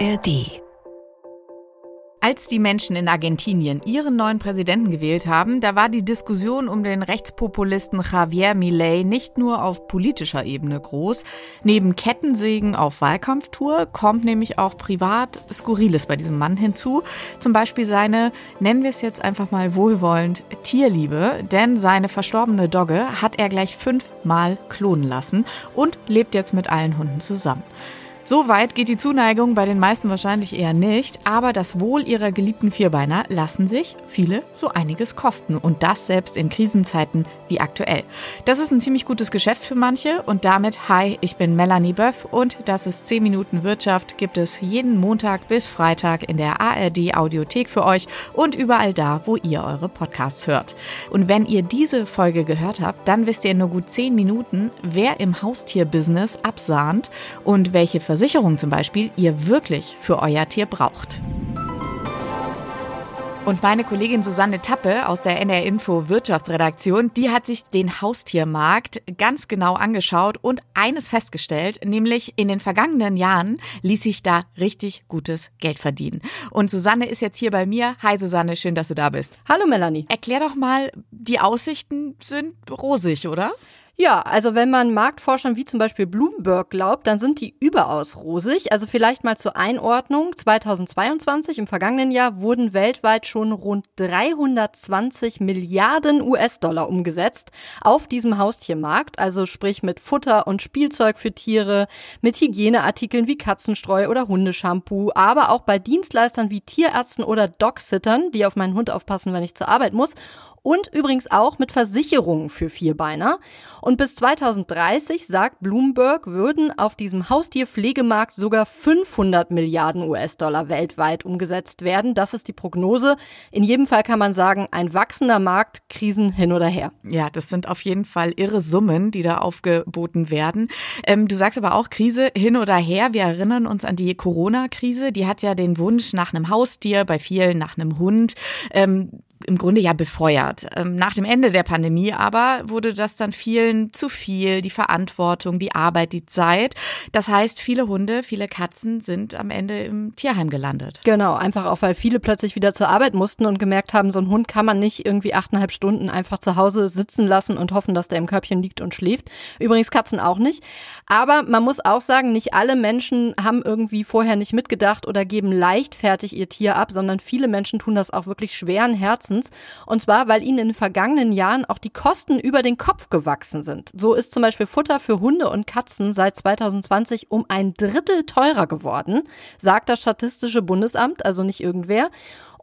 ARD als die Menschen in Argentinien ihren neuen Präsidenten gewählt haben, da war die Diskussion um den Rechtspopulisten Javier Milei nicht nur auf politischer Ebene groß. Neben Kettensägen auf Wahlkampftour kommt nämlich auch privat Skurriles bei diesem Mann hinzu. Zum Beispiel seine, nennen wir es jetzt einfach mal wohlwollend, Tierliebe. Denn seine verstorbene Dogge hat er gleich fünfmal klonen lassen und lebt jetzt mit allen Hunden zusammen. So weit geht die Zuneigung bei den meisten wahrscheinlich eher nicht, aber das Wohl ihrer geliebten Vierbeiner lassen sich viele so einiges kosten und das selbst in Krisenzeiten wie aktuell. Das ist ein ziemlich gutes Geschäft für manche und damit hi, ich bin Melanie Böff und das ist 10 Minuten Wirtschaft gibt es jeden Montag bis Freitag in der ARD Audiothek für euch und überall da, wo ihr eure Podcasts hört. Und wenn ihr diese Folge gehört habt, dann wisst ihr in nur gut 10 Minuten, wer im Haustierbusiness absahnt und welche Versicherung zum Beispiel ihr wirklich für euer Tier braucht. Und meine Kollegin Susanne Tappe aus der NR Info Wirtschaftsredaktion, die hat sich den Haustiermarkt ganz genau angeschaut und eines festgestellt, nämlich in den vergangenen Jahren ließ sich da richtig gutes Geld verdienen. Und Susanne ist jetzt hier bei mir. Hi Susanne, schön, dass du da bist. Hallo Melanie. Erklär doch mal, die Aussichten sind rosig, oder? Ja, also wenn man Marktforschern wie zum Beispiel Bloomberg glaubt, dann sind die überaus rosig. Also vielleicht mal zur Einordnung. 2022, im vergangenen Jahr, wurden weltweit schon rund 320 Milliarden US-Dollar umgesetzt auf diesem Haustiermarkt. Also sprich mit Futter und Spielzeug für Tiere, mit Hygieneartikeln wie Katzenstreu oder Hundeshampoo, aber auch bei Dienstleistern wie Tierärzten oder Dogsittern, die auf meinen Hund aufpassen, wenn ich zur Arbeit muss und übrigens auch mit Versicherungen für Vierbeiner. Und bis 2030, sagt Bloomberg, würden auf diesem Haustierpflegemarkt sogar 500 Milliarden US-Dollar weltweit umgesetzt werden. Das ist die Prognose. In jedem Fall kann man sagen, ein wachsender Markt, Krisen hin oder her. Ja, das sind auf jeden Fall irre Summen, die da aufgeboten werden. Ähm, du sagst aber auch Krise hin oder her. Wir erinnern uns an die Corona-Krise. Die hat ja den Wunsch nach einem Haustier, bei vielen nach einem Hund. Ähm, im Grunde ja befeuert. Ähm, nach dem Ende der Pandemie aber wurde das dann vielen zu viel, die Verantwortung, die Arbeit, die Zeit. Das heißt, viele Hunde, viele Katzen sind am Ende im Tierheim gelandet. Genau, einfach auch, weil viele plötzlich wieder zur Arbeit mussten und gemerkt haben, so ein Hund kann man nicht irgendwie achteinhalb Stunden einfach zu Hause sitzen lassen und hoffen, dass der im Körbchen liegt und schläft. Übrigens Katzen auch nicht. Aber man muss auch sagen, nicht alle Menschen haben irgendwie vorher nicht mitgedacht oder geben leichtfertig ihr Tier ab, sondern viele Menschen tun das auch wirklich schweren Herzens Herzens. Und zwar, weil ihnen in den vergangenen Jahren auch die Kosten über den Kopf gewachsen sind. So ist zum Beispiel Futter für Hunde und Katzen seit 2020 um ein Drittel teurer geworden, sagt das Statistische Bundesamt, also nicht irgendwer.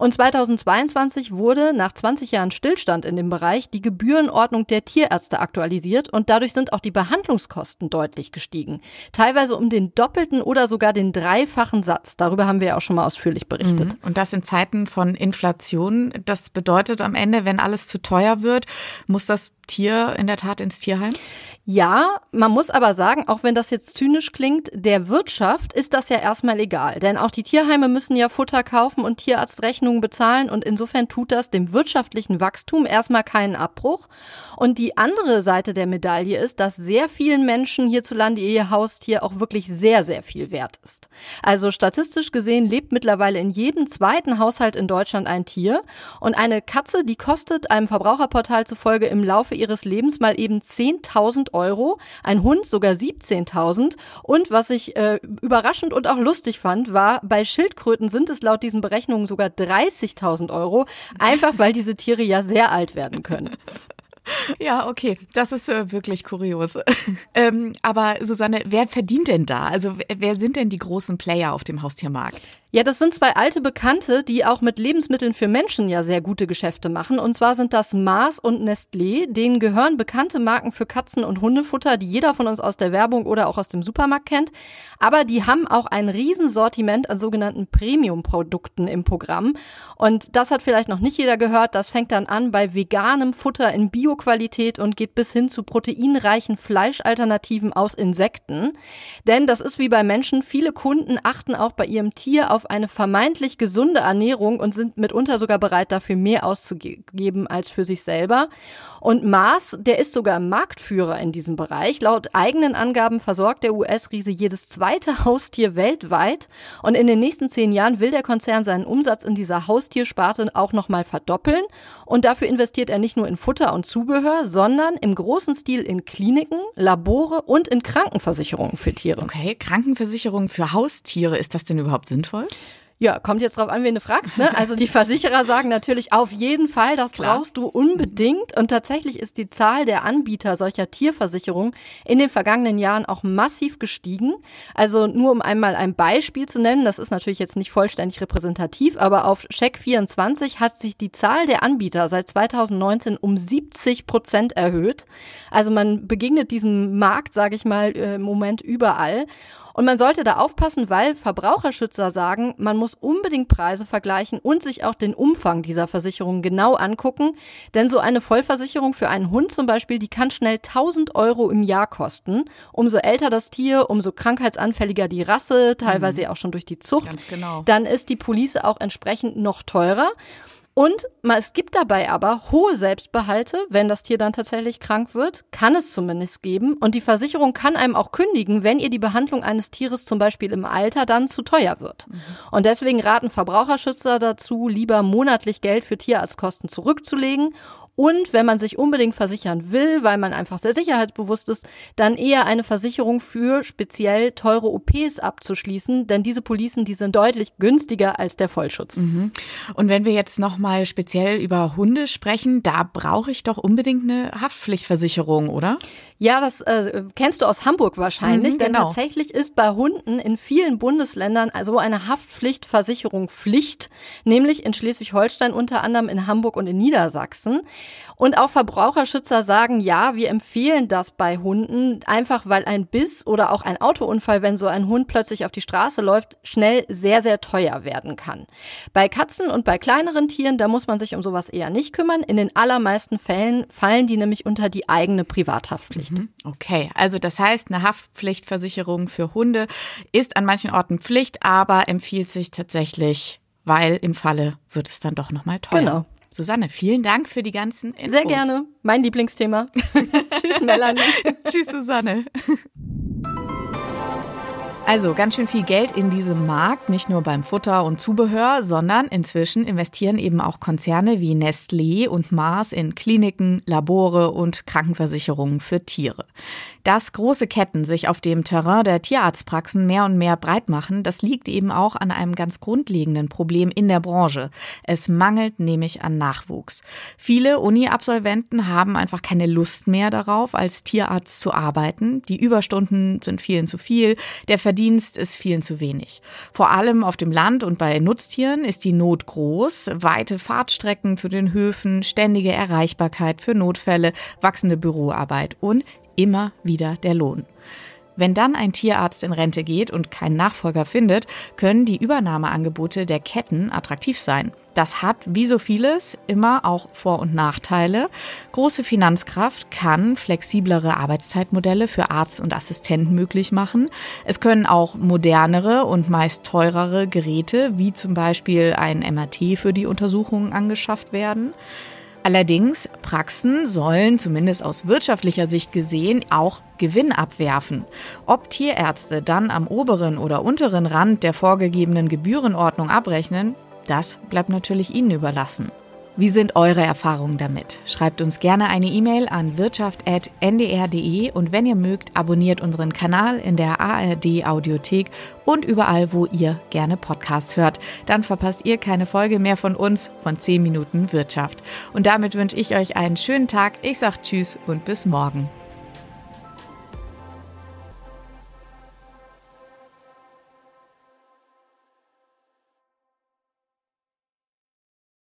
Und 2022 wurde nach 20 Jahren Stillstand in dem Bereich die Gebührenordnung der Tierärzte aktualisiert und dadurch sind auch die Behandlungskosten deutlich gestiegen. Teilweise um den doppelten oder sogar den dreifachen Satz. Darüber haben wir ja auch schon mal ausführlich berichtet. Mhm. Und das in Zeiten von Inflation. Das bedeutet am Ende, wenn alles zu teuer wird, muss das Tier in der Tat ins Tierheim? Ja, man muss aber sagen, auch wenn das jetzt zynisch klingt, der Wirtschaft ist das ja erstmal egal. Denn auch die Tierheime müssen ja Futter kaufen und Tierarztrechnungen bezahlen und insofern tut das dem wirtschaftlichen Wachstum erstmal keinen Abbruch. Und die andere Seite der Medaille ist, dass sehr vielen Menschen hierzulande ihr Haustier auch wirklich sehr, sehr viel wert ist. Also statistisch gesehen lebt mittlerweile in jedem zweiten Haushalt in Deutschland ein Tier. Und eine Katze, die kostet einem Verbraucherportal zufolge im Laufe ihres Lebens mal eben 10.000 Euro, ein Hund sogar 17.000 und was ich äh, überraschend und auch lustig fand, war, bei Schildkröten sind es laut diesen Berechnungen sogar 30.000 Euro, einfach weil diese Tiere ja sehr alt werden können. Ja, okay, das ist äh, wirklich kurios. ähm, aber Susanne, wer verdient denn da? Also wer sind denn die großen Player auf dem Haustiermarkt? Ja, das sind zwei alte Bekannte, die auch mit Lebensmitteln für Menschen ja sehr gute Geschäfte machen. Und zwar sind das Mars und Nestlé. Denen gehören bekannte Marken für Katzen- und Hundefutter, die jeder von uns aus der Werbung oder auch aus dem Supermarkt kennt. Aber die haben auch ein Riesensortiment an sogenannten Premium-Produkten im Programm. Und das hat vielleicht noch nicht jeder gehört. Das fängt dann an bei veganem Futter in Bioqualität und geht bis hin zu proteinreichen Fleischalternativen aus Insekten. Denn das ist wie bei Menschen. Viele Kunden achten auch bei ihrem Tier auf auf eine vermeintlich gesunde Ernährung und sind mitunter sogar bereit, dafür mehr auszugeben als für sich selber. Und Mars, der ist sogar Marktführer in diesem Bereich. Laut eigenen Angaben versorgt der US-Riese jedes zweite Haustier weltweit. Und in den nächsten zehn Jahren will der Konzern seinen Umsatz in dieser Haustiersparte auch nochmal verdoppeln. Und dafür investiert er nicht nur in Futter und Zubehör, sondern im großen Stil in Kliniken, Labore und in Krankenversicherungen für Tiere. Okay, Krankenversicherung für Haustiere, ist das denn überhaupt sinnvoll? Ja, kommt jetzt drauf an, wen du fragst. Ne? Also die Versicherer sagen natürlich auf jeden Fall, das Klar. brauchst du unbedingt. Und tatsächlich ist die Zahl der Anbieter solcher Tierversicherungen in den vergangenen Jahren auch massiv gestiegen. Also nur um einmal ein Beispiel zu nennen, das ist natürlich jetzt nicht vollständig repräsentativ, aber auf Check24 hat sich die Zahl der Anbieter seit 2019 um 70 Prozent erhöht. Also man begegnet diesem Markt, sage ich mal, äh, im Moment überall. Und man sollte da aufpassen, weil Verbraucherschützer sagen, man muss unbedingt Preise vergleichen und sich auch den Umfang dieser Versicherung genau angucken. Denn so eine Vollversicherung für einen Hund zum Beispiel, die kann schnell 1000 Euro im Jahr kosten. Umso älter das Tier, umso krankheitsanfälliger die Rasse, teilweise mhm. auch schon durch die Zucht. Ganz genau. Dann ist die Police auch entsprechend noch teurer. Und es gibt dabei aber hohe Selbstbehalte, wenn das Tier dann tatsächlich krank wird, kann es zumindest geben. Und die Versicherung kann einem auch kündigen, wenn ihr die Behandlung eines Tieres zum Beispiel im Alter dann zu teuer wird. Mhm. Und deswegen raten Verbraucherschützer dazu, lieber monatlich Geld für Tierarztkosten zurückzulegen und wenn man sich unbedingt versichern will, weil man einfach sehr sicherheitsbewusst ist, dann eher eine Versicherung für speziell teure OPs abzuschließen, denn diese Policen, die sind deutlich günstiger als der Vollschutz. Mhm. Und wenn wir jetzt nochmal speziell über Hunde sprechen, da brauche ich doch unbedingt eine Haftpflichtversicherung, oder? Ja, das äh, kennst du aus Hamburg wahrscheinlich, mhm, genau. denn tatsächlich ist bei Hunden in vielen Bundesländern so eine Haftpflichtversicherung Pflicht, nämlich in Schleswig-Holstein unter anderem in Hamburg und in Niedersachsen. Und auch Verbraucherschützer sagen, ja, wir empfehlen das bei Hunden, einfach weil ein Biss oder auch ein Autounfall, wenn so ein Hund plötzlich auf die Straße läuft, schnell sehr, sehr teuer werden kann. Bei Katzen und bei kleineren Tieren, da muss man sich um sowas eher nicht kümmern. In den allermeisten Fällen fallen die nämlich unter die eigene Privathaftpflicht. Mhm. Okay, also das heißt, eine Haftpflichtversicherung für Hunde ist an manchen Orten Pflicht, aber empfiehlt sich tatsächlich weil im Falle wird es dann doch nochmal teuer. Genau. Susanne, vielen Dank für die ganzen Infos. Sehr gerne. Mein Lieblingsthema. Tschüss, Melanie. Tschüss, Susanne. Also ganz schön viel Geld in diesem Markt, nicht nur beim Futter und Zubehör, sondern inzwischen investieren eben auch Konzerne wie Nestlé und Mars in Kliniken, Labore und Krankenversicherungen für Tiere. Dass große Ketten sich auf dem Terrain der Tierarztpraxen mehr und mehr breit machen, das liegt eben auch an einem ganz grundlegenden Problem in der Branche. Es mangelt nämlich an Nachwuchs. Viele Uni-Absolventen haben einfach keine Lust mehr darauf, als Tierarzt zu arbeiten. Die Überstunden sind vielen zu viel, der Verdienst ist vielen zu wenig. Vor allem auf dem Land und bei Nutztieren ist die Not groß. Weite Fahrtstrecken zu den Höfen, ständige Erreichbarkeit für Notfälle, wachsende Büroarbeit und immer wieder der Lohn. Wenn dann ein Tierarzt in Rente geht und keinen Nachfolger findet, können die Übernahmeangebote der Ketten attraktiv sein. Das hat, wie so vieles, immer auch Vor- und Nachteile. Große Finanzkraft kann flexiblere Arbeitszeitmodelle für Arzt und Assistenten möglich machen. Es können auch modernere und meist teurere Geräte, wie zum Beispiel ein MRT für die Untersuchungen angeschafft werden. Allerdings, Praxen sollen zumindest aus wirtschaftlicher Sicht gesehen auch Gewinn abwerfen. Ob Tierärzte dann am oberen oder unteren Rand der vorgegebenen Gebührenordnung abrechnen, das bleibt natürlich Ihnen überlassen. Wie sind eure Erfahrungen damit? Schreibt uns gerne eine E-Mail an wirtschaft.ndr.de und wenn ihr mögt, abonniert unseren Kanal in der ARD Audiothek und überall, wo ihr gerne Podcasts hört. Dann verpasst ihr keine Folge mehr von uns von 10 Minuten Wirtschaft. Und damit wünsche ich euch einen schönen Tag. Ich sage Tschüss und bis morgen.